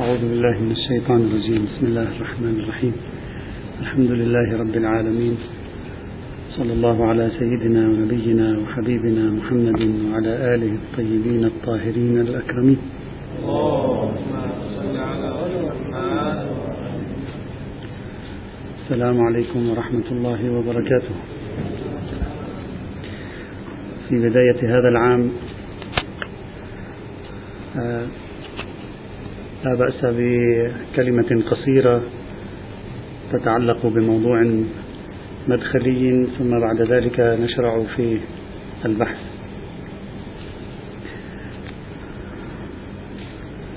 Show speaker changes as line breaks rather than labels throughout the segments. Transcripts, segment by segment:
أعوذ بالله من الشيطان الرجيم. بسم الله الرحمن الرحيم. الحمد لله رب العالمين. صلى الله على سيدنا ونبينا وحبيبنا محمد وعلى آله الطيبين الطاهرين الأكرمين. السلام عليكم ورحمة الله وبركاته. في بداية هذا العام آه، لا بأس بكلمة قصيرة تتعلق بموضوع مدخلي ثم بعد ذلك نشرع في البحث.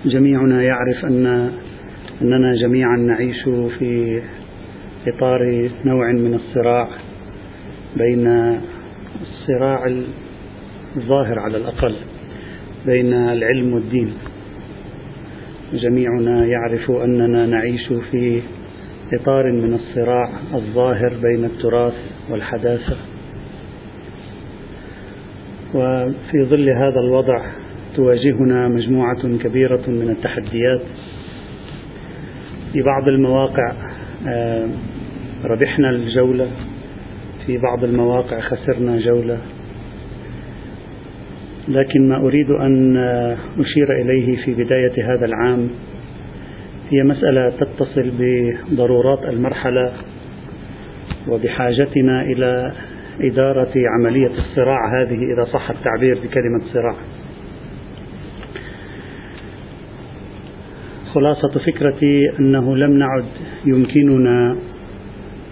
جميعنا يعرف أن أننا جميعا نعيش في إطار نوع من الصراع بين الصراع الظاهر على الأقل بين العلم والدين جميعنا يعرف أننا نعيش في إطار من الصراع الظاهر بين التراث والحداثة. وفي ظل هذا الوضع تواجهنا مجموعة كبيرة من التحديات. في بعض المواقع آه، ربحنا الجولة في بعض المواقع خسرنا جولة. لكن ما أريد أن أشير إليه في بداية هذا العام هي مسألة تتصل بضرورات المرحلة وبحاجتنا إلى إدارة عملية الصراع هذه إذا صح التعبير بكلمة صراع. خلاصة فكرتي أنه لم نعد يمكننا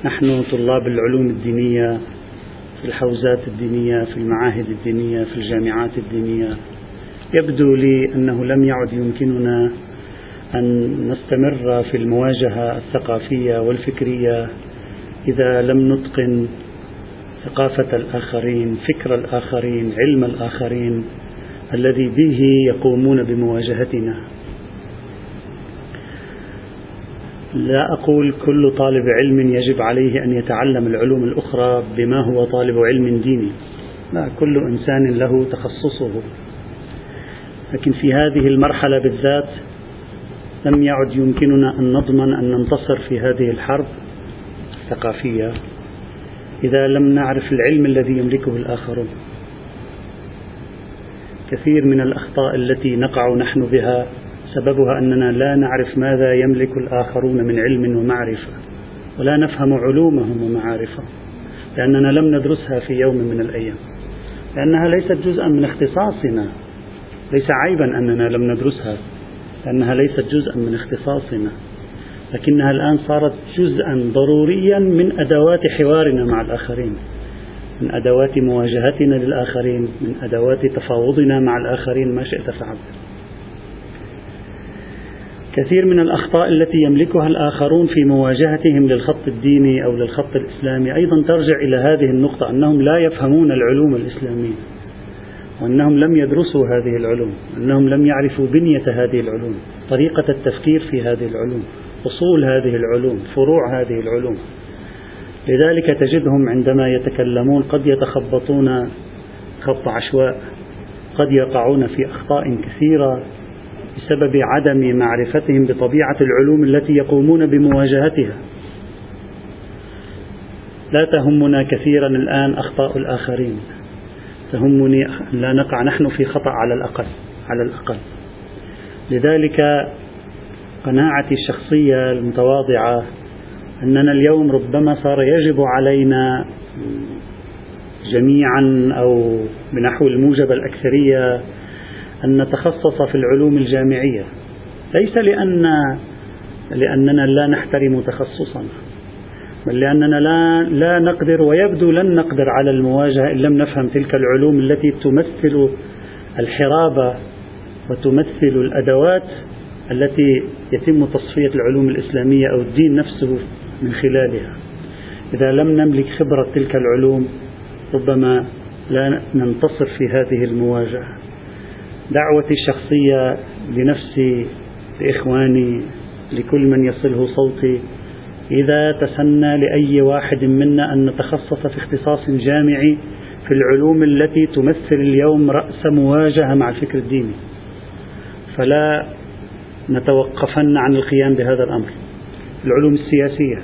نحن طلاب العلوم الدينية في الحوزات الدينية في المعاهد الدينية في الجامعات الدينية يبدو لي أنه لم يعد يمكننا أن نستمر في المواجهة الثقافية والفكرية إذا لم نتقن ثقافة الآخرين، فكر الآخرين، علم الآخرين الذي به يقومون بمواجهتنا. لا أقول كل طالب علم يجب عليه أن يتعلم العلوم الأخرى بما هو طالب علم ديني. لا كل إنسان له تخصصه. لكن في هذه المرحلة بالذات لم يعد يمكننا أن نضمن أن ننتصر في هذه الحرب الثقافية. إذا لم نعرف العلم الذي يملكه الآخرون. كثير من الأخطاء التي نقع نحن بها سببها أننا لا نعرف ماذا يملك الآخرون من علم ومعرفة ولا نفهم علومهم ومعارفهم لأننا لم ندرسها في يوم من الأيام. لأنها ليست جزءا من اختصاصنا ليس عيبا أننا لم ندرسها لأنها ليست جزءا من اختصاصنا. لكنها الآن صارت جزءا ضروريا من أدوات حوارنا مع الآخرين من أدوات مواجهتنا للآخرين من أدوات تفاوضنا مع الآخرين ما شئت فعلت. كثير من الأخطاء التي يملكها الآخرون في مواجهتهم للخط الديني أو للخط الإسلامي أيضا ترجع إلى هذه النقطة أنهم لا يفهمون العلوم الإسلامية وأنهم لم يدرسوا هذه العلوم أنهم لم يعرفوا بنية هذه العلوم طريقة التفكير في هذه العلوم أصول هذه العلوم فروع هذه العلوم. لذلك تجدهم عندما يتكلمون قد يتخبطون خط عشواء قد يقعون في أخطاء كثيرة. بسبب عدم معرفتهم بطبيعة العلوم التي يقومون بمواجهتها. لا تهمنا كثيرا الآن أخطاء الآخرين. تهمني لا نقع نحن في خطأ على الأقل، على الأقل. لذلك قناعتي الشخصية المتواضعة أننا اليوم ربما صار يجب علينا جميعا أو بنحو الموجب الأكثرية أن نتخصص في العلوم الجامعية. ليس لأن لأننا لا نحترم تخصصنا بل لأننا لا, لا نقدر ويبدو لن نقدر على المواجهة إن لم نفهم تلك العلوم التي تمثل الحرابة وتمثل الأدوات التي يتم تصفية العلوم الإسلامية أو الدين نفسه من خلالها. إذا لم نملك خبرة تلك العلوم ربما لا ننتصر في هذه المواجهة. دعوتي الشخصية لنفسي لإخواني لكل من يصله صوتي. إذا تسنى لأي واحد منا أن نتخصص في اختصاص جامعي في العلوم التي تمثل اليوم رأس مواجهة مع الفكر الديني. فلا نتوقفن عن القيام بهذا الأمر. العلوم السياسية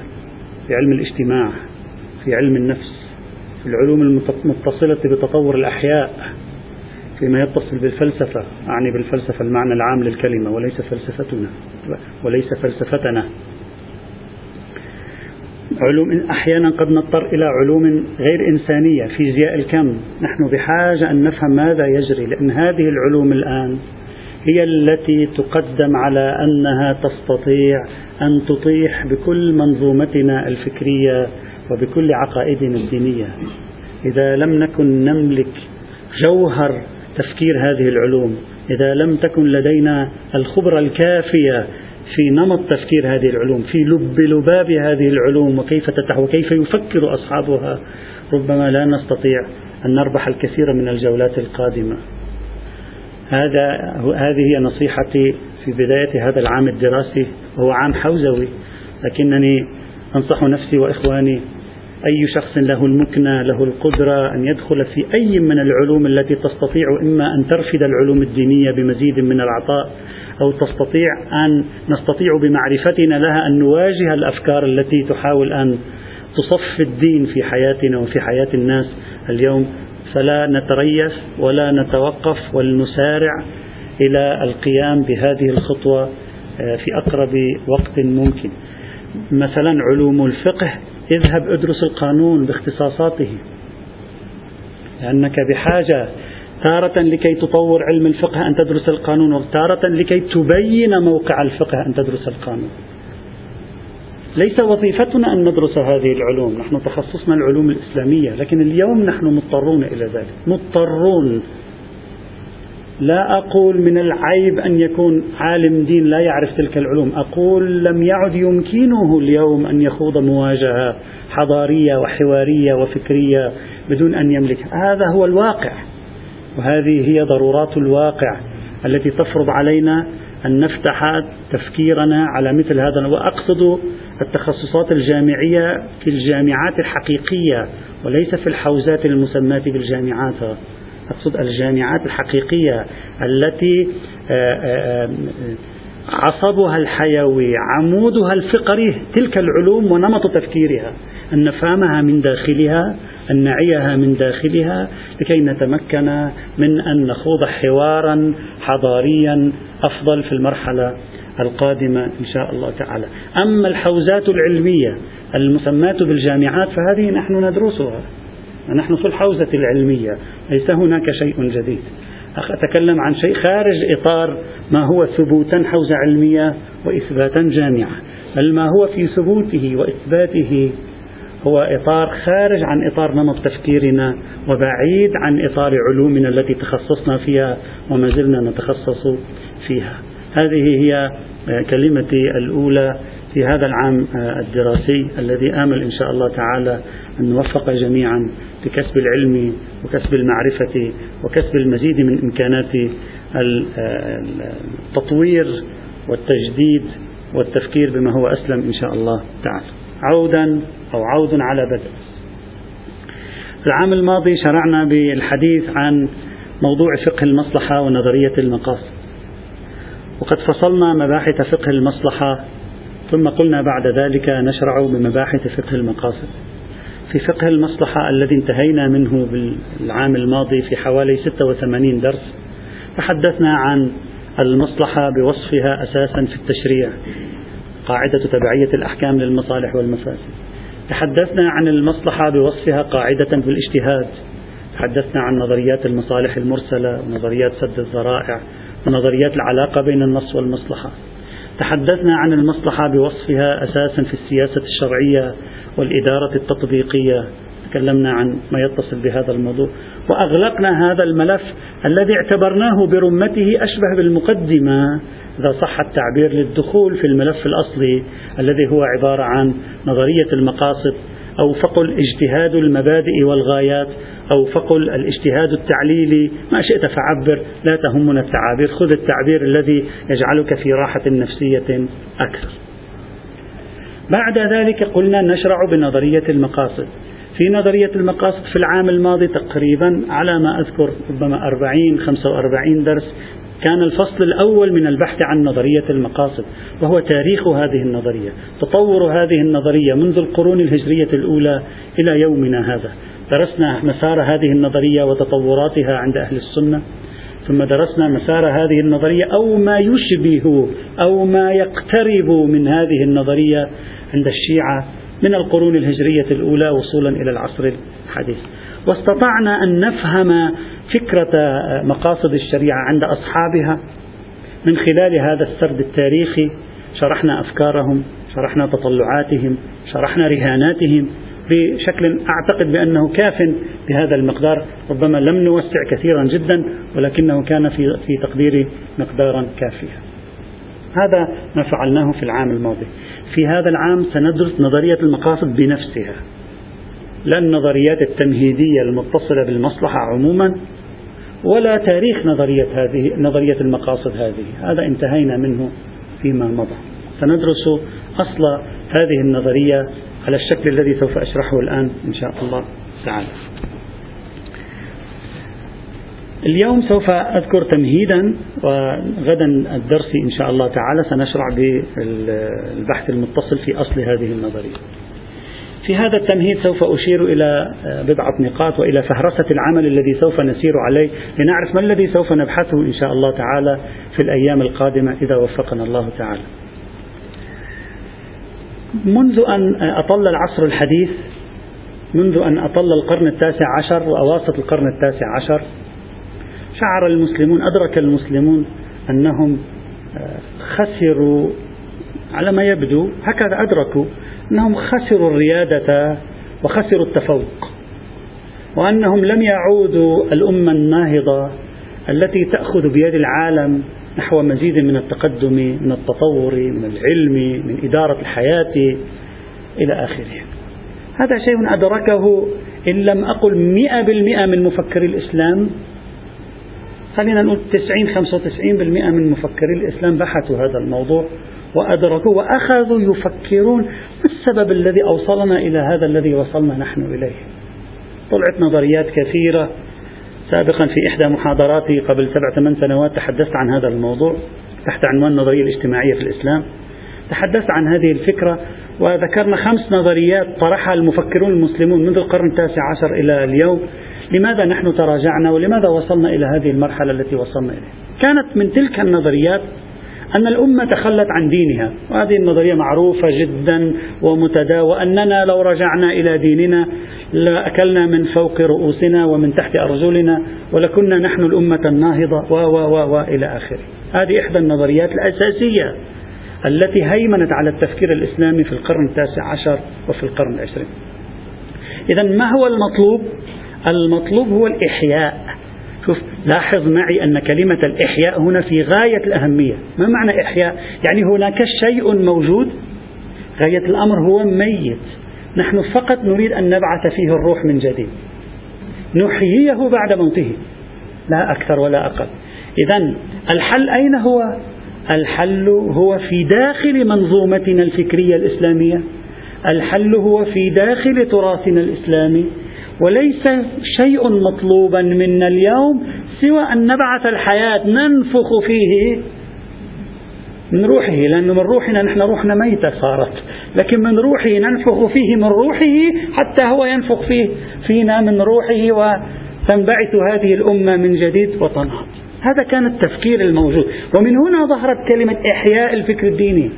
في علم الاجتماع في علم النفس في العلوم المتصلة بتطور الأحياء فيما يتصل بالفلسفة. أعني بالفلسفة المعنى العام للكلمة وليس فلسفتنا. وليس فلسفتنا. علوم أحيانا قد نضطر إلى علوم غير إنسانية فيزياء الكم. نحن بحاجة أن نفهم ماذا يجري لأن هذه العلوم الآن هي التي تقدم على أنها تستطيع أن تطيح بكل منظومتنا الفكرية وبكل عقائدنا الدينية. إذا لم نكن نملك جوهر تفكير هذه العلوم. إذا لم تكن لدينا الخبرة الكافية في نمط تفكير هذه العلوم في لب لباب هذه العلوم وكيف تتح وكيف يفكر أصحابها ربما لا نستطيع أن نربح الكثير من الجولات القادمة. هذا هذه هي نصيحتي في بداية هذا العام الدراسي وهو عام حوزوي لكنني أنصح نفسي وإخواني أي شخص له المكنة له القدرة أن يدخل في أي من العلوم التي تستطيع إما أن ترفد العلوم الدينية بمزيد من العطاء أو تستطيع أن نستطيع بمعرفتنا لها أن نواجه الأفكار التي تحاول أن تصف الدين في حياتنا وفي حياة الناس اليوم. فلا نتريث ولا نتوقف ولنسارع إلى القيام بهذه الخطوة آه، في أقرب وقت ممكن. مثلا علوم الفقه. اذهب ادرس القانون باختصاصاته. لأنك بحاجة تارة لكي تطور علم الفقه أن تدرس القانون وتارة لكي تبين موقع الفقه أن تدرس القانون. ليس وظيفتنا أن ندرس هذه العلوم نحن تخصصنا العلوم الإسلامية لكن اليوم نحن مضطرون إلى ذلك. مضطرون. لا أقول من العيب أن يكون عالم دين لا يعرف تلك العلوم. أقول لم يعد يمكنه اليوم أن يخوض مواجهة حضارية وحوارية وفكرية بدون أن يملك. هذا هو الواقع وهذه هي ضرورات الواقع التي تفرض علينا أن نفتح تفكيرنا على مثل هذا. وأقصد التخصصات الجامعية في الجامعات الحقيقية وليس في الحوزات المسماة بالجامعات. أقصد الجامعات الحقيقية التي آه، آه، آه، عصبها الحيوي عمودها الفقري تلك العلوم ونمط تفكيرها أن نفهمها من داخلها أن نعيها من داخلها لكي نتمكن من أن نخوض حوارا حضاريا أفضل في المرحلة القادمة إن شاء الله تعالى. أما الحوزات العلمية المسماة بالجامعات فهذه نحن ندرسها. نحن في الحوزة العلمية ليس هناك شيء جديد. أتكلم عن شيء خارج إطار ما هو ثبوتا حوزة علمية وإثباتا جامعة. بل ما هو في ثبوته وإثباته هو إطار خارج عن إطار نمط تفكيرنا وبعيد عن إطار علومنا التي تخصصنا فيها وما زلنا نتخصص فيها. هذه هي كلمتي الأولى في هذا العام الدراسي الذي آمل إن شاء الله تعالى أن نوفق جميعا لكسب العلم وكسب المعرفة وكسب المزيد من إمكانات التطوير والتجديد والتفكير بما هو أسلم إن شاء الله تعالى. عودا أو عود على بدء. العام الماضي شرعنا بالحديث عن موضوع فقه المصلحة ونظرية المقاصد. وقد فصلنا مباحث فقه المصلحة ثم قلنا بعد ذلك نشرع بمباحث فقه المقاصد. في فقه المصلحة الذي انتهينا منه بالعام الماضي في حوالي 86 درس تحدثنا عن المصلحة بوصفها أساسا في التشريع قاعدة تبعية الأحكام للمصالح والمفاسد. تحدثنا عن المصلحة بوصفها قاعدة في الاجتهاد تحدثنا عن نظريات المصالح المرسلة ونظريات سد الذرائع ونظريات العلاقة بين النص والمصلحة. تحدثنا عن المصلحة بوصفها أساسا في السياسة الشرعية والإدارة التطبيقية تكلمنا عن ما يتصل بهذا الموضوع. وأغلقنا هذا الملف الذي اعتبرناه برمته أشبه بالمقدمة إذا صح التعبير للدخول في الملف الأصلي الذي هو عبارة عن نظرية المقاصد أو فقل اجتهاد المبادئ والغايات أو فقل الاجتهاد التعليلي. ما شئت فعبر لا تهمنا التعابير. خذ التعبير الذي يجعلك في راحة نفسية أكثر. بعد ذلك قلنا نشرع بنظرية المقاصد. في نظرية المقاصد في العام الماضي تقريبا على ما أذكر ربما 40 45 درس كان الفصل الأول من البحث عن نظرية المقاصد وهو تاريخ هذه النظرية تطور هذه النظرية منذ القرون الهجرية الأولى إلى يومنا هذا. درسنا مسار هذه النظرية وتطوراتها عند أهل السنة ثم درسنا مسار هذه النظرية أو ما يشبه أو ما يقترب من هذه النظرية عند الشيعة من القرون الهجرية الأولى وصولا إلى العصر الحديث. واستطعنا أن نفهم فكرة مقاصد الشريعة عند أصحابها. من خلال هذا السرد التاريخي شرحنا أفكارهم شرحنا تطلعاتهم شرحنا رهاناتهم بشكل أعتقد بأنه كاف بهذا المقدار. ربما لم نوسع كثيرا جدا ولكنه كان في, في تقديري مقدارا كافيا. هذا ما فعلناه في العام الماضي. في هذا العام سندرس نظرية المقاصد بنفسها. لا النظريات التمهيدية المتصلة بالمصلحة عموما ولا تاريخ نظرية هذه نظرية المقاصد هذه. هذا انتهينا منه فيما مضى. سندرس أصل هذه النظرية على الشكل الذي سوف أشرحه الآن إن شاء الله تعالى. اليوم سوف أذكر تمهيدا وغدا الدرس إن شاء الله تعالى. سنشرع بالبحث المتصل في أصل هذه النظرية. في هذا التمهيد سوف أشير إلى بضعة نقاط وإلى فهرسة العمل الذي سوف نسير عليه لنعرف ما الذي سوف نبحثه إن شاء الله تعالى في الأيام القادمة إذا وفقنا الله تعالى. منذ أن أطل العصر الحديث منذ أن أطل القرن التاسع عشر وأواسط القرن التاسع عشر شعر المسلمون أدرك المسلمون أنهم خسروا على ما يبدو هكذا أدركوا أنهم خسروا الريادة وخسروا التفوق وأنهم لم يعودوا الأمة الناهضة التي تأخذ بيد العالم نحو مزيد من التقدم من التطور من العلم من إدارة الحياة إلى آخره. هذا شيء أدركه إن لم أقل مئة بالمئة من مفكري الإسلام خلينا نقول 90 95% من مفكري الإسلام بحثوا هذا الموضوع وأدركوا وأخذوا يفكرون ما السبب الذي أوصلنا إلى هذا الذي وصلنا نحن إليه. طلعت نظريات كثيرة. سابقا في إحدى محاضراتي قبل سبع ثمان سنوات تحدثت عن هذا الموضوع تحت عنوان النظرية الاجتماعية في الإسلام. تحدثت عن هذه الفكرة وذكرنا خمس نظريات طرحها المفكرون المسلمون منذ القرن التاسع عشر إلى اليوم. لماذا نحن تراجعنا ولماذا وصلنا إلى هذه المرحلة التي وصلنا إليها؟ كانت من تلك النظريات أن الأمة تخلت عن دينها وهذه النظرية معروفة جدا ومتداولة وأننا لو رجعنا إلى ديننا لأكلنا من فوق رؤوسنا ومن تحت أرجلنا ولكنا نحن الأمة الناهضة و و و و إلى آخره. هذه إحدى النظريات الأساسية التي هيمنت على التفكير الإسلامي في القرن التاسع عشر وفي القرن العشرين. إذا ما هو المطلوب؟ المطلوب هو الإحياء. شوف لاحظ معي أن كلمة الإحياء هنا في غاية الأهمية. ما معنى إحياء؟ يعني هناك شيء موجود. غاية الأمر هو ميت. نحن فقط نريد أن نبعث فيه الروح من جديد. نحييه بعد موته. لا أكثر ولا أقل. إذا الحل أين هو؟ الحل هو في داخل منظومتنا الفكرية الإسلامية. الحل هو في داخل تراثنا الإسلامي. وليس شيء مطلوبا منا اليوم سوى أن نبعث الحياة ننفخ فيه. من روحه لأنه من روحنا نحن روحنا ميتة صارت. لكن من روحه ننفخ فيه من روحه حتى هو ينفخ فيه. فينا من روحه وتنبعث هذه الأمة من جديد وتنهض. هذا كان التفكير الموجود. ومن هنا ظهرت كلمة إحياء الفكر الديني.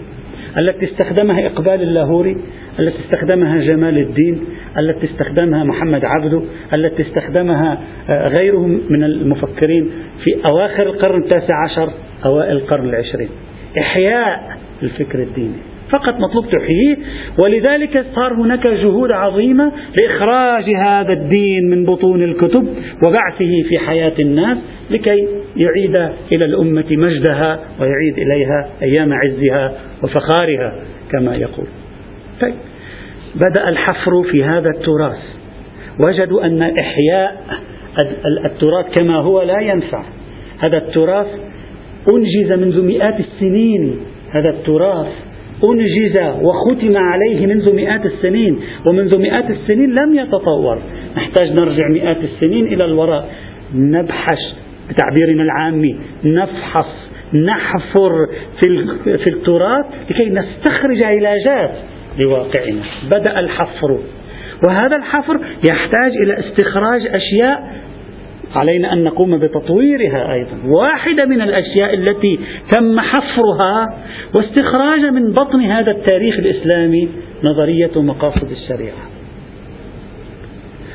التي استخدمها إقبال اللاهوري التي استخدمها جمال الدين التي استخدمها محمد عبده التي استخدمها آه، غيرهم من المفكرين في أواخر القرن التاسع عشر أوائل القرن العشرين. إحياء الفكر الديني. فقط مطلوب تحييه ولذلك صار هناك جهود عظيمة لإخراج هذا الدين من بطون الكتب وبعثه في حياة الناس لكي يعيد إلى الأمة مجدها ويعيد إليها أيام عزها وفخارها كما يقول. طيب. بدأ الحفر في هذا التراث. وجدوا أن إحياء التراث كما هو لا ينفع. هذا التراث أنجز منذ مئات السنين. هذا التراث أنجز وختم عليه منذ مئات السنين. ومنذ مئات السنين لم يتطور. نحتاج نرجع مئات السنين إلى الوراء. نبحث بتعبيرنا العامي. نفحص. نحفر في في التراث لكي نستخرج علاجات لواقعنا. بدأ الحفر. وهذا الحفر يحتاج إلى استخراج أشياء. علينا أن نقوم بتطويرها أيضا. واحدة من الأشياء التي تم حفرها واستخراج من بطن هذا التاريخ الإسلامي نظرية مقاصد الشريعة.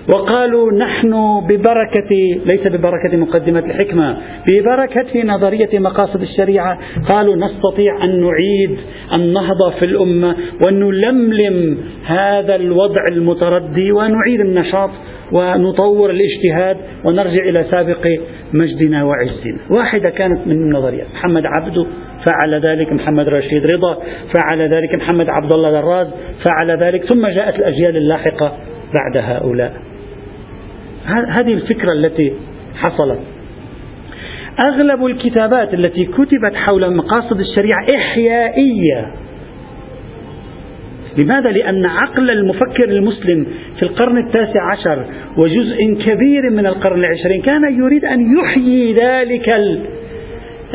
وقالوا نحن ببركة ليس ببركة مقدمة الحكمة ببركة نظرية مقاصد الشريعة. قالوا نستطيع أن نعيد النهضة في الأمة ونلملم هذا الوضع المتردي ونعيد النشاط ونطور الاجتهاد ونرجع إلى سابق مجدنا وعزنا. واحدة كانت من النظريات محمد عبده فعل ذلك محمد رشيد رضا فعل ذلك محمد عبد الله دراز فعل ذلك ثم جاءت الأجيال اللاحقة بعد هؤلاء. هذه الفكرة التي حصلت. أغلب الكتابات التي كتبت حول مقاصد الشريعة إحيائية. لماذا؟ لأن عقل المفكر المسلم في القرن التاسع عشر وجزء كبير من القرن العشرين كان يريد أن يحيي ذلك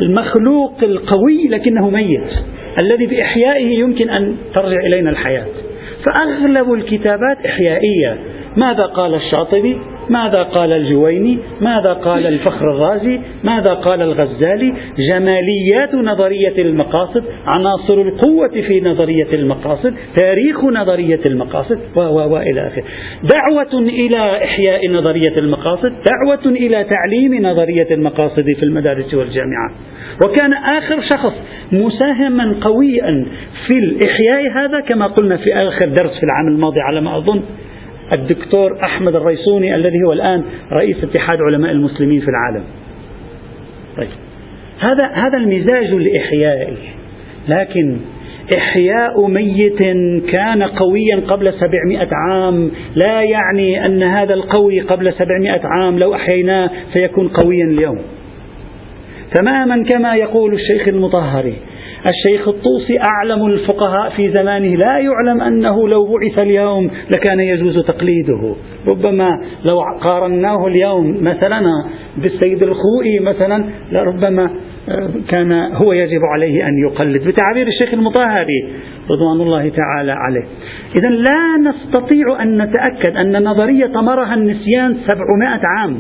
المخلوق القوي لكنه ميت الذي بإحيائه يمكن أن ترجع إلينا الحياة. فأغلب الكتابات إحيائية. ماذا قال الشاطبي؟ ماذا قال الجويني؟ ماذا قال الفخر الرازي ماذا قال الغزالي؟ جماليات نظرية المقاصد عناصر القوة في نظرية المقاصد تاريخ نظرية المقاصد وإلى آخره. دعوة إلى إحياء نظرية المقاصد دعوة إلى تعليم نظرية المقاصد في المدارس والجامعات وكان آخر شخص مساهما قويا في الإحياء هذا كما قلنا في آخر درس في العام الماضي على ما أظن الدكتور أحمد الريسوني الذي هو الآن رئيس اتحاد علماء المسلمين في العالم. طيب. هذا هذا المزاج الإحيائي لكن إحياء ميت كان قويا قبل سبعمائة عام. لا يعني أن هذا القوي قبل سبعمائة عام لو أحييناه سيكون قويا اليوم. تماما كما يقول الشيخ المطهري. الشيخ الطوسي أعلم الفقهاء في زمانه. لا يعلم أنه لو بعث اليوم لكان يجوز تقليده. ربما لو قارناه اليوم مثلا بالسيد الخوئي مثلا لربما آه، كان هو يجب عليه أن يقلد بتعبير الشيخ المطهري رضوان الله تعالى عليه. إذا لا نستطيع أن نتأكد أن نظرية طمرها النسيان سبعمائة عام.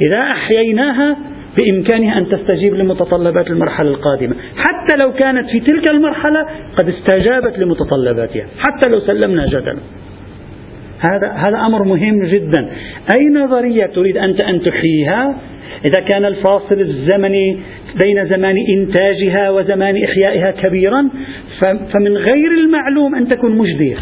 إذا أحييناها بإمكانها أن تستجيب لمتطلبات المرحلة القادمة. حتى لو كانت في تلك المرحلة قد استجابت لمتطلباتها. حتى لو سلمنا جدلا. هذا هذا أمر مهم جدا. أي نظرية تريد أنت أن تحييها؟ إذا كان الفاصل الزمني بين زمان إنتاجها وزمان إحيائها كبيرا فمن غير المعلوم أن تكون مجدية.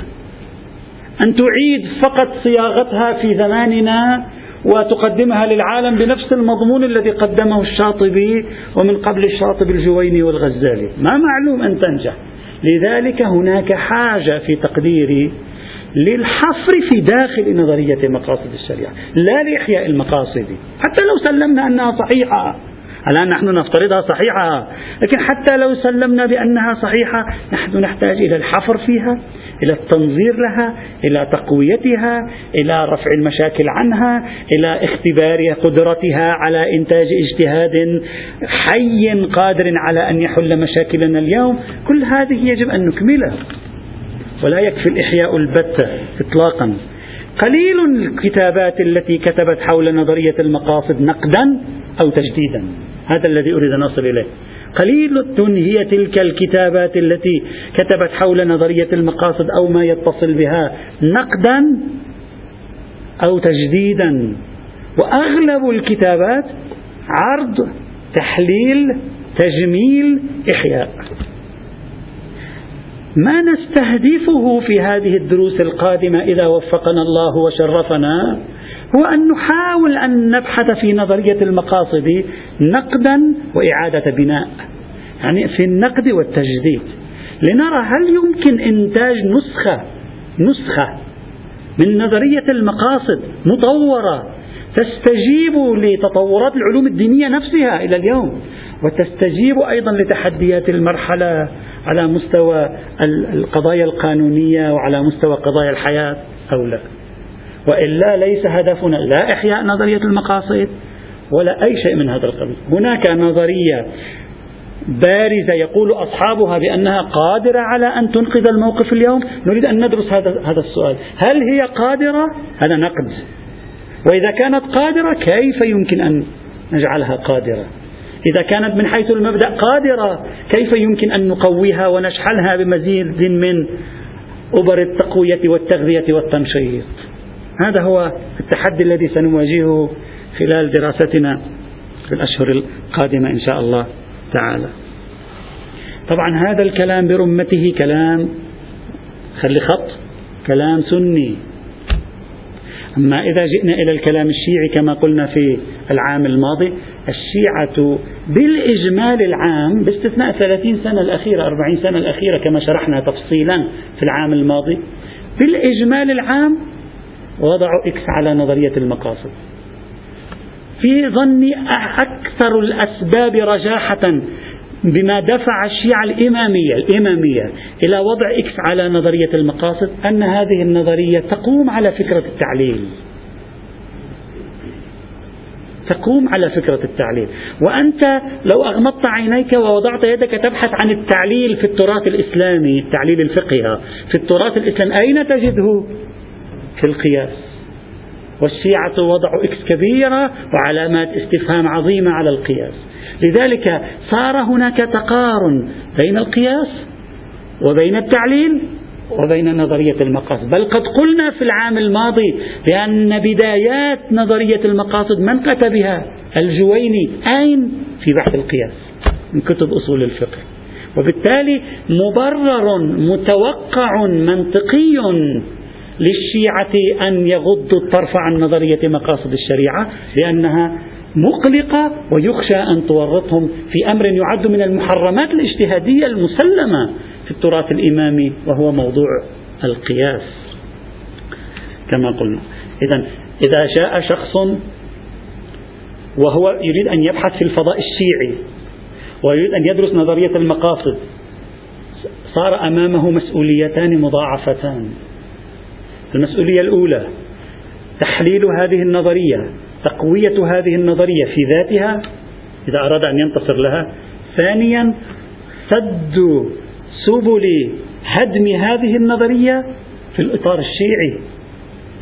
أن تعيد فقط صياغتها في زماننا وتقدمها للعالم بنفس المضمون الذي قدمه الشاطبي ومن قبل الشاطبي الجويني والغزالي. ما معلوم أن تنجح. لذلك هناك حاجة في تقديري للحفر في داخل نظرية مقاصد الشريعة لا لإحياء المقاصد. حتى لو سلمنا أنها صحيحة. الآن نحن نفترضها صحيحة. لكن حتى لو سلمنا بأنها صحيحة نحن نحتاج إلى الحفر فيها. إلى التنظير لها إلى تقويتها إلى رفع المشاكل عنها إلى اختبار قدرتها على إنتاج اجتهاد حي قادر على أن يحل مشاكلنا اليوم. كل هذه يجب أن نكملها. ولا يكفي الإحياء البتة إطلاقا. قليل الكتابات التي كتبت حول نظرية المقاصد نقدا أو تجديدا. هذا الذي أريد أن أصل إليه. قليل هي تلك الكتابات التي كتبت حول نظرية المقاصد أو ما يتصل بها نقدا أو تجديدا. وأغلب الكتابات عرض تحليل تجميل إحياء. ما نستهدفه في هذه الدروس القادمة إذا وفقنا الله وشرفنا هو أن نحاول أن نبحث في نظرية المقاصد نقدا وإعادة بناء. يعني في النقد والتجديد. لنرى هل يمكن إنتاج نسخة نسخة من نظرية المقاصد مطورة تستجيب لتطورات العلوم الدينية نفسها إلى اليوم وتستجيب أيضا لتحديات المرحلة على مستوى القضايا القانونية وعلى مستوى قضايا الحياة أو لا. وإلا ليس هدفنا لا إحياء نظرية المقاصد ولا أي شيء من هذا القبيل. هناك نظرية بارزة يقول أصحابها بأنها قادرة على أن تنقذ الموقف اليوم. نريد أن ندرس هذا هذا السؤال. هل هي قادرة؟ هذا نقد. وإذا كانت قادرة كيف يمكن أن نجعلها قادرة؟ إذا كانت من حيث المبدأ قادرة كيف يمكن أن نقويها ونشحنها بمزيد من أبر التقوية والتغذية والتنشيط؟ هذا هو التحدي الذي سنواجهه خلال دراستنا في الأشهر القادمة إن شاء الله. تعالى طبعا هذا الكلام برمته كلام خلي خط كلام سني. أما إذا جئنا إلى الكلام الشيعي كما قلنا في العام الماضي الشيعة بالإجمال العام باستثناء 30 سنة الأخيرة 40 سنة الأخيرة كما شرحنا تفصيلا في العام الماضي بالإجمال العام وضعوا إكس على نظرية المقاصد. في ظني أكثر الأسباب رجاحة بما دفع الشيعة الإمامية الإمامية إلى وضع إكس على نظرية المقاصد أن هذه النظرية تقوم على فكرة التعليل. تقوم على فكرة التعليل. وأنت لو أغمضت عينيك ووضعت يدك تبحث عن التعليل في التراث الإسلامي التعليل الفقهي في التراث الإسلامي أين تجده؟ في القياس. والشيعة وضعوا إكس كبيرة وعلامات استفهام عظيمة على القياس. لذلك صار هناك تقارن بين القياس وبين التعليل وبين نظرية المقاصد. بل قد قلنا في العام الماضي بأن بدايات نظرية المقاصد من كتبها الجويني. أين؟ في بحث القياس من كتب أصول الفقه. وبالتالي مبرر متوقع منطقي للشيعة أن يغضوا الطرف عن نظرية مقاصد الشريعة لأنها مقلقة ويخشى أن تورطهم في أمر يعد من المحرمات الاجتهادية المسلمة في التراث الإمامي وهو موضوع القياس. كما قلنا. إذا إذا جاء شخص وهو يريد أن يبحث في الفضاء الشيعي ويريد أن يدرس نظرية المقاصد صار أمامه مسؤوليتان مضاعفتان. المسؤولية الأولى تحليل هذه النظرية تقوية هذه النظرية في ذاتها إذا أراد أن ينتصر لها. ثانيا سد سبل هدم هذه النظرية في الإطار الشيعي.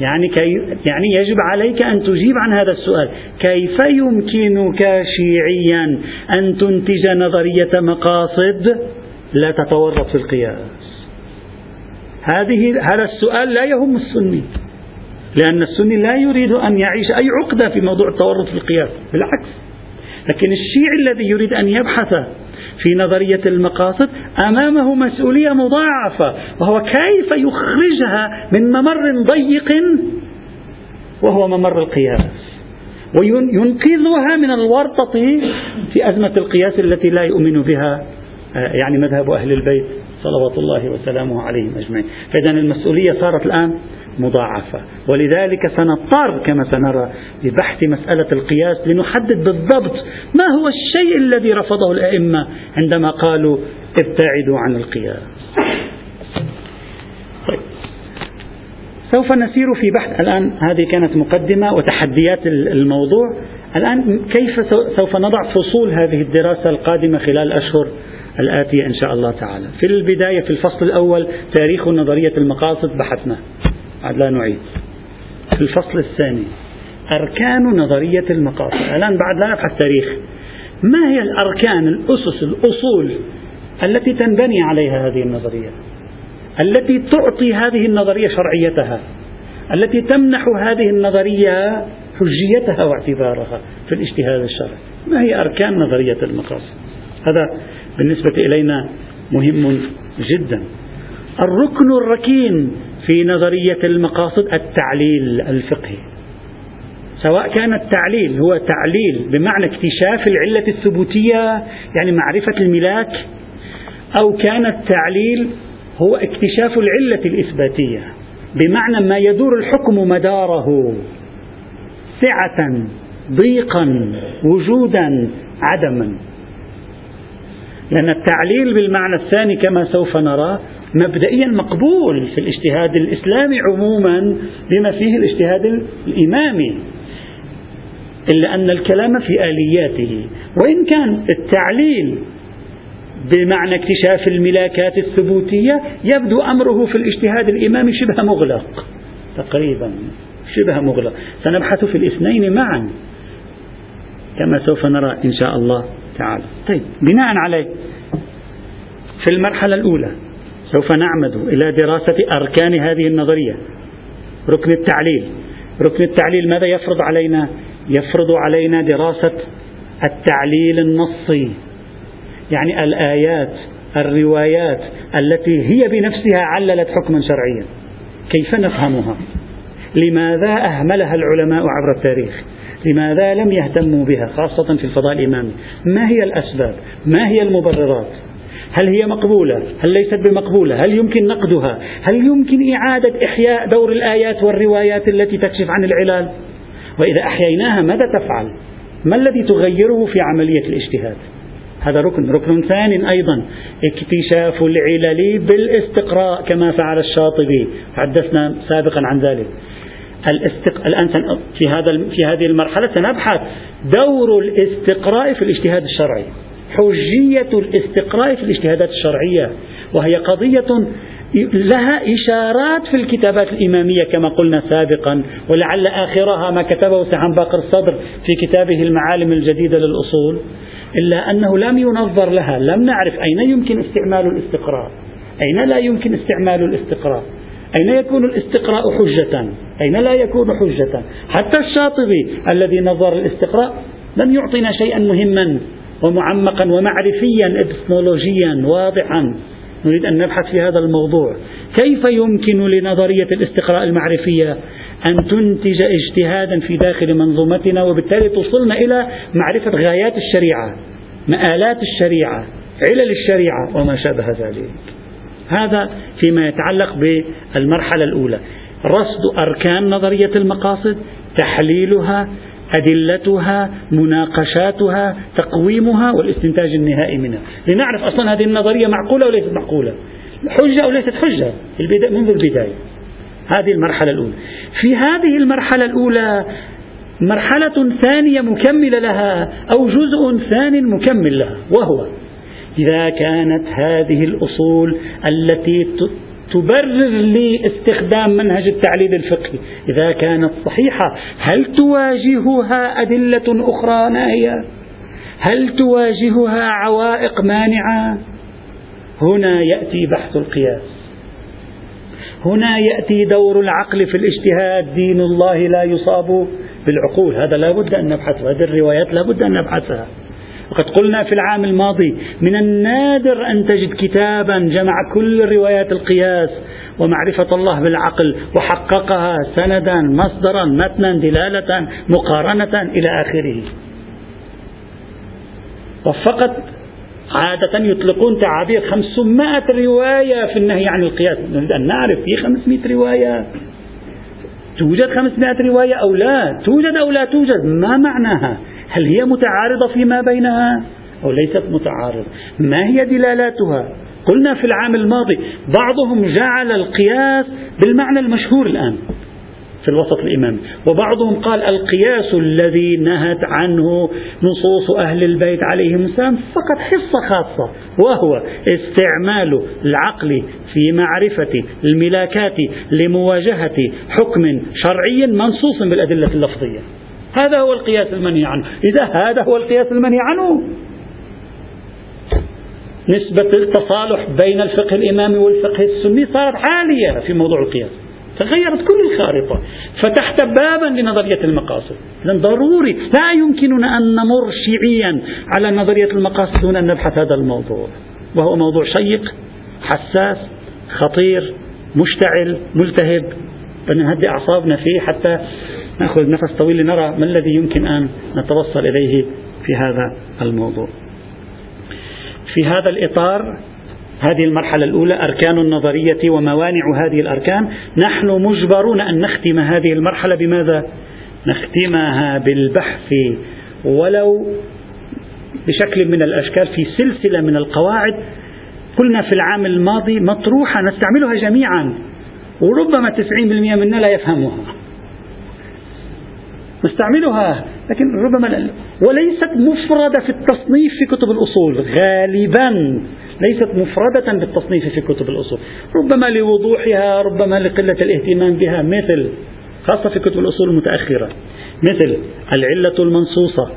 يعني كي يعني يجب عليك أن تجيب عن هذا السؤال. كيف يمكنك شيعيا أن تنتج نظرية مقاصد لا تتورط في القياس هذه هذا السؤال لا يهم السني لأن السني لا يريد أن يعيش أي عقدة في موضوع التورط في القياس بالعكس. لكن الشيعي الذي يريد أن يبحث في نظرية المقاصد أمامه مسؤولية مضاعفة وهو كيف يخرجها من ممر ضيق وهو ممر القياس. وينقذها من الورطة في أزمة القياس التي لا يؤمن بها آه، يعني مذهب أهل البيت. صلوات الله وسلامه عليهم أجمعين. فإذا المسؤولية صارت الآن مضاعفة ولذلك سنضطر كما سنرى ببحث مسألة القياس لنحدد بالضبط ما هو الشيء الذي رفضه الأئمة عندما قالوا ابتعدوا عن القياس. طيب. سوف نسير في بحث. الآن هذه كانت مقدمة وتحديات الموضوع. الآن كيف سوف نضع فصول هذه الدراسة القادمة خلال أشهر الآتية إن شاء الله تعالى. في البداية في الفصل الأول تاريخ نظرية المقاصد بحثنا. لا نعيد. في الفصل الثاني أركان نظرية المقاصد. الآن بعد لا نبحث تاريخ. ما هي الأركان الأسس الأصول التي تنبني عليها هذه النظرية؟ التي تعطي هذه النظرية شرعيتها؟ التي تمنح هذه النظرية حجيتها واعتبارها في الاجتهاد الشرعي؟ ما هي أركان نظرية المقاصد؟ هذا بالنسبة إلينا مهم جدا. الركن الركين في نظرية المقاصد التعليل الفقهي. سواء كان التعليل هو تعليل بمعنى اكتشاف العلة الثبوتية يعني معرفة الملاك أو كان التعليل هو اكتشاف العلة الإثباتية بمعنى ما يدور الحكم مداره. سعة ضيقا وجودا عدما. لأن التعليل بالمعنى الثاني كما سوف نرى مبدئيا مقبول في الاجتهاد الإسلامي عموما بما فيه الاجتهاد الإمامي إلا أن الكلام في آلياته. وإن كان التعليل بمعنى اكتشاف الملاكات الثبوتية يبدو أمره في الاجتهاد الإمامي شبه مغلق تقريبا شبه مغلق. سنبحث في الاثنين معا كما سوف نرى إن شاء الله. تعالى. طيب بناء عليه في المرحلة الأولى سوف نعمد إلى دراسة أركان هذه النظرية. ركن التعليل. ركن التعليل ماذا يفرض علينا؟ يفرض علينا دراسة التعليل النصي. يعني الآيات الروايات التي هي بنفسها عللت حكما شرعيا. كيف نفهمها؟ لماذا أهملها العلماء عبر التاريخ؟ لماذا لم يهتموا بها خاصة في الفضاء الإمامي؟ ما هي الأسباب؟ ما هي المبررات؟ هل هي مقبولة؟ هل ليست بمقبولة هل يمكن نقدها؟ هل يمكن إعادة إحياء دور الآيات والروايات التي تكشف عن العلال؟ وإذا أحييناها ماذا تفعل؟ ما الذي تغيره في عملية الاجتهاد؟ هذا ركن. ركن ثاني أيضا اكتشاف العلل بالإستقراء كما فعل الشاطبي. تحدثنا سابقا عن ذلك. الاستق... الآن في هذا في هذه المرحلة سنبحث. دور الاستقراء في الاجتهاد الشرعي. حجية الاستقراء في الاجتهادات الشرعية. وهي قضية لها إشارات في الكتابات الإمامية كما قلنا سابقا. ولعل آخرها ما كتبه سحن باقر الصدر في كتابه المعالم الجديدة للأصول. إلا أنه لم ينظر لها. لم نعرف أين يمكن استعمال الاستقراء. أين لا يمكن استعمال الاستقراء. أين يكون الاستقراء حجة؟ أين لا يكون حجة؟ حتى الشاطبي الذي نظر الاستقراء لم يعطينا شيئا مهما ومعمقا ومعرفيا ابستمولوجيا واضحا. نريد أن نبحث في هذا الموضوع. كيف يمكن لنظرية الاستقراء المعرفية أن تنتج اجتهادا في داخل منظومتنا وبالتالي توصلنا إلى معرفة غايات الشريعة مآلات الشريعة علل الشريعة وما شابه ذلك؟ هذا فيما يتعلق بالمرحلة الأولى. رصد أركان نظرية المقاصد تحليلها أدلتها مناقشاتها تقويمها والاستنتاج النهائي منها. لنعرف أصلا هذه النظرية معقولة وليست معقولة. حجة أو ليست حجة منذ البداية. هذه المرحلة الأولى. في هذه المرحلة الأولى مرحلة ثانية مكملة لها أو جزء ثان مكمل لها وهو إذا كانت هذه الأصول التي تبرر لاستخدام منهج التعليل الفقهي. إذا كانت صحيحة هل تواجهها أدلة أخرى ناهية؟ هل تواجهها عوائق مانعة؟ هنا يأتي بحث القياس. هنا يأتي دور العقل في الاجتهاد. دين الله لا يصاب بالعقول. هذا لا بد أن نبحثه. هذه الروايات لا بد أن نبحثها. وقد قلنا في العام الماضي من النادر أن تجد كتابا جمع كل روايات القياس ومعرفة الله بالعقل وحققها سندا مصدرا متنا دلالة مقارنة إلى آخره. وفقط عادة يطلقون تعابير 500 رواية في النهي عن القياس. نريد أن نعرف في 500 رواية. توجد 500 رواية أو لا؟ توجد أو لا توجد؟ ما معناها؟ هل هي متعارضة فيما بينها؟ أو ليست متعارضة. ما هي دلالاتها؟ قلنا في العام الماضي بعضهم جعل القياس بالمعنى المشهور الآن في الوسط الإمامي. وبعضهم قال القياس الذي نهت عنه نصوص أهل البيت عليهم السلام فقط حصة خاصة وهو استعمال العقل في معرفة الملاكات لمواجهة حكم شرعي منصوص بالأدلة اللفظية. هذا هو القياس المنهي عنه. إذا هذا هو القياس المنهي عنه. نسبة التصالح بين الفقه الإمامي والفقه السني صارت عالية في موضوع القياس. تغيرت كل الخارطة. فتحت بابا لنظرية المقاصد. إذن ضروري. لا يمكننا أن نمر شيعيا على نظرية المقاصد دون أن نبحث هذا الموضوع. وهو موضوع شيق حساس خطير مشتعل ملتهب. فنهدئ أعصابنا فيه حتى نأخذ نفس طويل لنرى ما الذي يمكن أن نتوصل إليه في هذا الموضوع. في هذا الإطار هذه المرحلة الأولى أركان النظرية وموانع هذه الأركان نحن مجبرون أن نختم هذه المرحلة بماذا؟ نختمها بالبحث. ولو بشكل من الأشكال في سلسلة من القواعد قلنا في العام الماضي مطروحة نستعملها جميعا وربما 90% منا لا يفهمها نستعملها لكن ربما وليست مفردة في التصنيف في كتب الأصول غالبا ليست مفردة بالتصنيف في كتب الأصول. ربما لوضوحها ربما لقلة الاهتمام بها مثل خاصة في كتب الأصول المتأخرة مثل العلة المنصوصة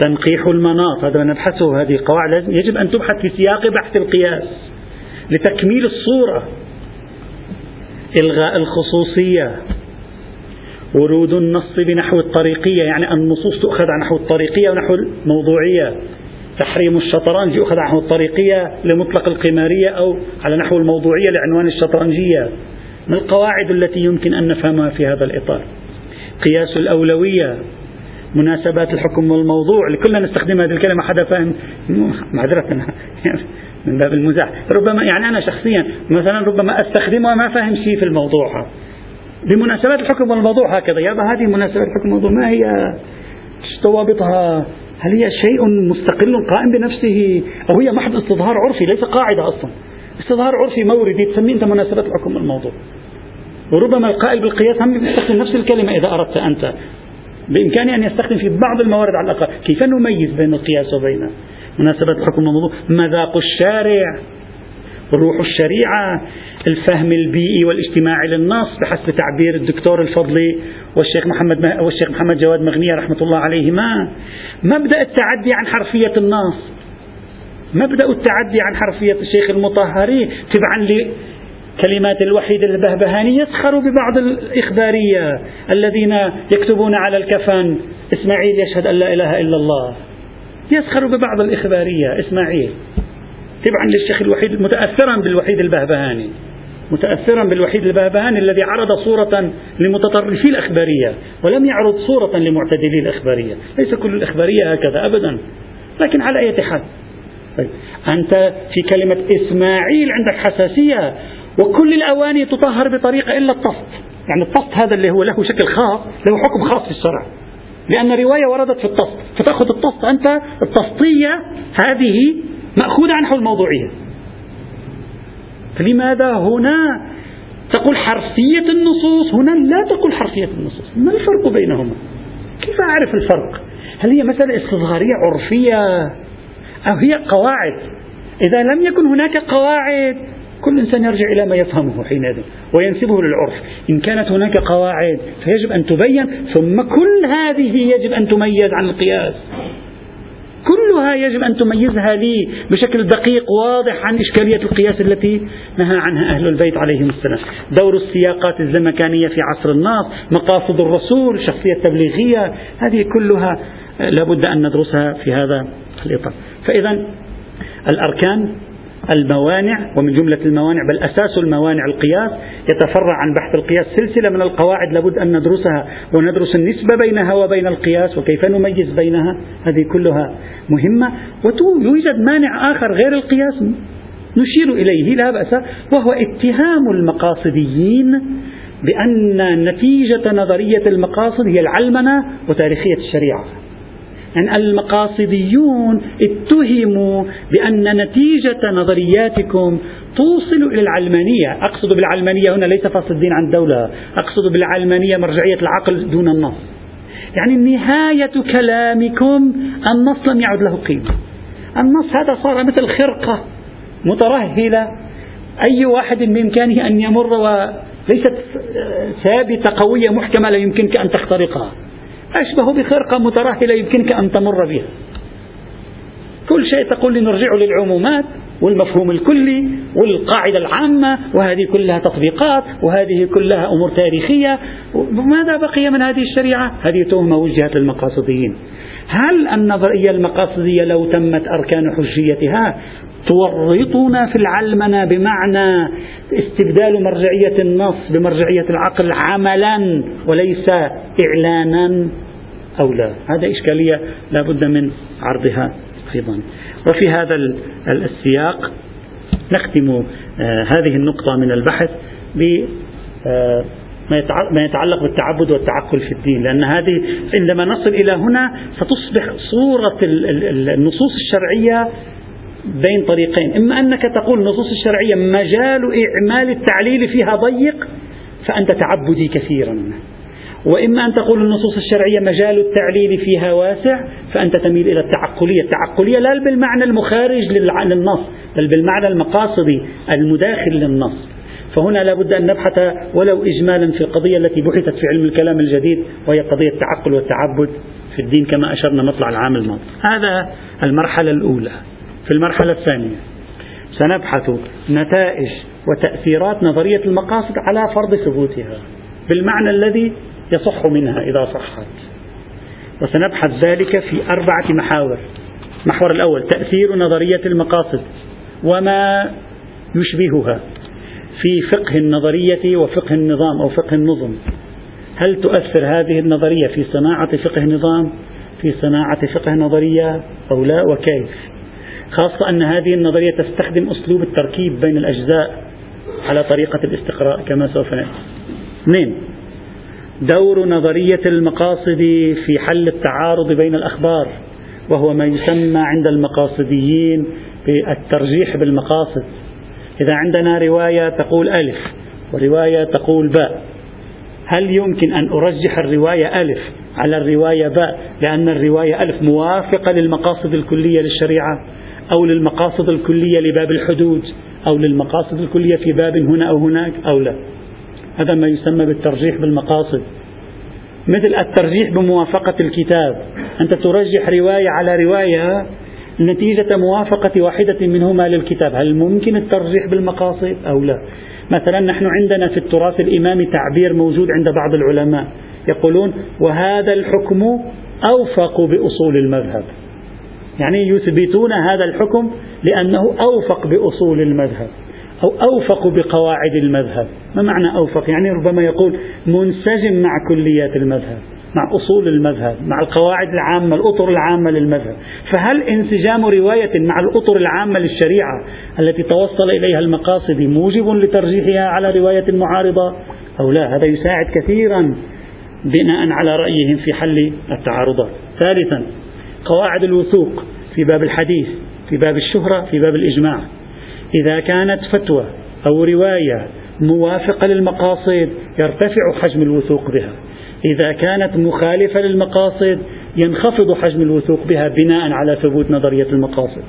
تنقيح المناط هذا نبحثه هذه قواعد يجب أن تبحث في سياق بحث القياس لتكميل الصورة إلغاء الخصوصية ورود النص بنحو الطريقية يعني النصوص تؤخذ على نحو الطريقية ونحو الموضوعية. تحريم الشطرنج يؤخذ على نحو الطريقية لمطلق القمارية أو على نحو الموضوعية لعنوان الشطرنجية. من القواعد التي يمكن أن نفهمها في هذا الإطار؟ قياس الأولوية مناسبات الحكم والموضوع لكلنا نستخدم هذه الكلمة حدا فاهم معذرة من باب المزاح. ربما يعني أنا شخصيا مثلا ربما أستخدمها ما فاهم شيء في الموضوع. بمناسبات الحكم والموضوع هكذا. يابا هذه مناسبات الحكم والموضوع ما هي ضوابطها هل هي شيء مستقل قائم بنفسه أو هي محض استظهار عرفي؟ ليس قاعدة أصلا. استظهار عرفي موردي تسميه أنت مناسبات الحكم والموضوع. وربما القائل بالقياس هم يستخدم نفس الكلمة إذا أردت أنت. بإمكانه أن يستخدم في بعض الموارد على الأقل. كيف نميز بين القياس وبين مناسبة الحكم والموضوع؟ مذاق الشارع. روح الشريعة. الفهم البيئي والاجتماعي للنص بحسب تعبير الدكتور الفضلي والشيخ محمد والشيخ محمد جواد مغنية رحمة الله عليهما. مبدأ التعدي عن حرفية النص مبدأ التعدي عن حرفية الشيخ المطهري تبعا كلمات الوحيد البهبهاني يسخر ببعض الإخبارية الذين يكتبون على الكفن إسماعيل يشهد أن لا إله إلا الله. يسخر ببعض الإخبارية إسماعيل. تبعا للشيخ الوحيد متأثرا بالوحيد البهبهاني. متأثرا بالوحيد البهبهاني الذي عرض صورة لمتطرفي الأخبارية ولم يعرض صورة لمعتدلي الأخبارية. ليس كل الأخبارية هكذا أبدا. لكن على أي حال. طيب. أنت في كلمة إسماعيل عندك حساسية وكل الأواني تطهر بطريقة إلا الطست يعني الطست هذا اللي هو له شكل خاص له حكم خاص في الشرع. لأن رواية وردت في الطست فتأخذ الطست أنت الطستية هذه مأخوذة عن حول الموضوعية فلماذا هنا تقول حرفية النصوص؟ هنا لا تقول حرفية النصوص. ما الفرق بينهما؟ كيف أعرف الفرق؟ هل هي مسألة استصغارية عرفية؟ أو هي قواعد؟ إذا لم يكن هناك قواعد كل إنسان يرجع إلى ما يفهمه حينئذ وينسبه للعرف. إن كانت هناك قواعد فيجب أن تبين ثم كل هذه يجب أن تميز عن القياس. كلها يجب أن تميزها لي بشكل دقيق واضح عن إشكالية القياس التي نهى عنها أهل البيت عليهم السلام. دور السياقات الزمكانية في عصر الناس مقاصد الرسول الشخصية التبليغية هذه كلها لابد أن ندرسها في هذا الإطار. فإذا الأركان الموانع ومن جملة الموانع بل أساس الموانع القياس. يتفرع عن بحث القياس سلسلة من القواعد لابد أن ندرسها وندرس النسبة بينها وبين القياس وكيف نميز بينها. هذه كلها مهمة. ويوجد مانع آخر غير القياس نشير إليه لا بأس وهو اتهام المقاصديين بأن نتيجة نظرية المقاصد هي العلمنة وتاريخية الشريعة. أن المقاصديون اتهموا بأن نتيجة نظرياتكم توصل إلى العلمانية. أقصد بالعلمانية هنا ليس فصل الدين عن الدولة أقصد بالعلمانية مرجعية العقل دون النص. يعني نهاية كلامكم النص لم يعد له قيمة. النص هذا صار مثل خرقة مترهلة. أي واحد بإمكانه أن يمر وليست ثابتة قوية محكمة لا يمكنك أن تخترقها. أشبه بخرقة مترهلة يمكنك أن تمر بها. كل شيء تقول لي نرجع للعمومات والمفهوم الكلي والقاعدة العامة وهذه كلها تطبيقات وهذه كلها أمور تاريخية. ماذا بقي من هذه الشريعة؟ هذه تهمة وجهت للمقاصديين. هل النظرية المقاصدية لو تمت أركان حجيتها تورطنا في العلمنة بمعنى استبدال مرجعية النص بمرجعية العقل عملا وليس إعلانا؟ أو لا. هذا إشكالية لا بد من عرضها أيضا. وفي هذا السياق نختم آه، هذه النقطة من البحث ب آه، ما يتعلق بالتعبد والتعقل في الدين. لأن هذه عندما نصل إلى هنا ستصبح صورة النصوص الشرعية بين طريقين. إما أنك تقول النصوص الشرعية مجال إعمال التعليل فيها ضيق فأنت تعبدي كثيرا. وإما أن تقول النصوص الشرعية مجال التعليل فيها واسع فأنت تميل إلى التعقلية. التعقلية لا بالمعنى المخارج للنص بل بالمعنى المقاصدي المداخل للنص. فهنا لابد أن نبحث ولو إجمالا في القضية التي بحثت في علم الكلام الجديد وهي قضية التعقل والتعبد في الدين كما أشرنا مطلع العام الماضي. هذا المرحلة الأولى. في المرحلة الثانية سنبحث نتائج وتأثيرات نظرية المقاصد على فرض ثبوتها بالمعنى الذي يصح منها إذا صحت. وسنبحث ذلك في أربعة محاور. المحور الأول تأثير نظرية المقاصد وما يشبهها في فقه النظرية وفقه النظام أو فقه النظم. هل تؤثر هذه النظرية في صناعة فقه نظام في صناعة فقه نظرية أو لا وكيف؟ خاصة أن هذه النظرية تستخدم أسلوب التركيب بين الأجزاء على طريقة الاستقراء كما سوف نأتي. اثنين دور نظرية المقاصد في حل التعارض بين الأخبار وهو ما يسمى عند المقاصديين بالترجيح بالمقاصد. إذا عندنا رواية تقول ألف ورواية تقول باء. هل يمكن أن أرجح الرواية ألف على الرواية باء لأن الرواية ألف موافقة للمقاصد الكلية للشريعة أو للمقاصد الكلية لباب الحدود أو للمقاصد الكلية في باب هنا أو هناك أو لا؟ هذا ما يسمى بالترجيح بالمقاصد. مثل الترجيح بموافقة الكتاب. أنت ترجح رواية على رواية نتيجة موافقة واحدة منهما للكتاب. هل ممكن الترجيح بالمقاصد أو لا؟ مثلا نحن عندنا في التراث الإمامي تعبير موجود عند بعض العلماء. يقولون وهذا الحكم أوفق بأصول المذهب. يعني يثبتون هذا الحكم لأنه أوفق بأصول المذهب. أو أوفق بقواعد المذهب. ما معنى أوفق؟ يعني ربما يقول منسجم مع كليات المذهب مع أصول المذهب مع القواعد العامة الأطر العامة للمذهب. فهل انسجام رواية مع الأطر العامة للشريعة التي توصل إليها المقاصد موجب لترجيحها على رواية معارضة؟ أو لا هذا يساعد كثيرا بناء على رأيهم في حل التعارضات. ثالثا قواعد الوثوق في باب الحديث في باب الشهرة في باب الإجماع. إذا كانت فتوى أو رواية موافقة للمقاصد يرتفع حجم الوثوق بها. إذا كانت مخالفة للمقاصد ينخفض حجم الوثوق بها بناء على ثبوت نظرية المقاصد.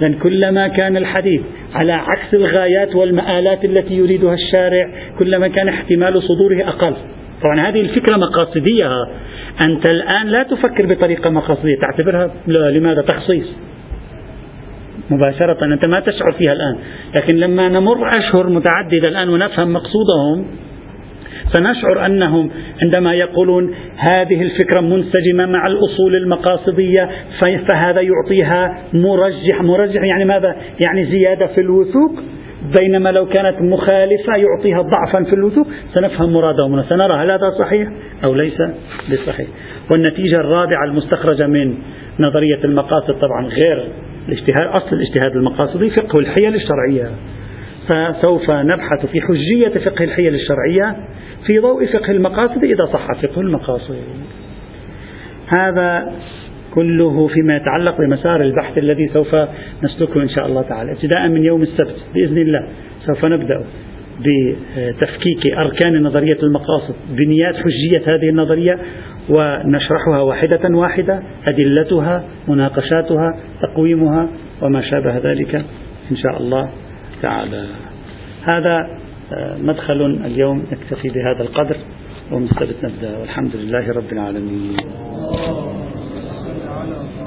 لأن كلما كان الحديث على عكس الغايات والمآلات التي يريدها الشارع كلما كان احتمال صدوره أقل. طبعا هذه الفكرة مقاصدية. أنت الآن لا تفكر بطريقة مقاصدية تعتبرها لماذا؟ تخصيص. مباشرة. أنت ما تشعر فيها الآن. لكن لما نمر أشهر متعددة الآن ونفهم مقصودهم سنشعر أنهم عندما يقولون هذه الفكرة منسجمة مع الأصول المقاصدية فهذا يعطيها مرجح. مرجح يعني ماذا؟ يعني زيادة في الوثوق. بينما لو كانت مخالفة يعطيها ضعفا في الوثوق. سنفهم مرادهم سنرى هل هذا صحيح أو ليس بصحيح. والنتيجة الرابعة المستخرجة من نظرية المقاصد طبعا غير الاجتهاد أصل الاجتهاد المقاصدي فقه الحيل الشرعية. فسوف نبحث في حجية فقه الحيل الشرعية في ضوء فقه المقاصد إذا صح فقه المقاصد. هذا كله فيما يتعلق بمسار البحث الذي سوف نسلكه إن شاء الله تعالى. ابتداء من يوم السبت بإذن الله سوف نبدأ. بتفكيك أركان نظرية المقاصد بنيات حجية هذه النظرية ونشرحها واحدة واحدة أدلتها مناقشاتها تقويمها وما شابه ذلك إن شاء الله تعالى. هذا آه، مدخل اليوم نكتفي بهذا القدر ومن نبدأ والحمد لله رب العالمين.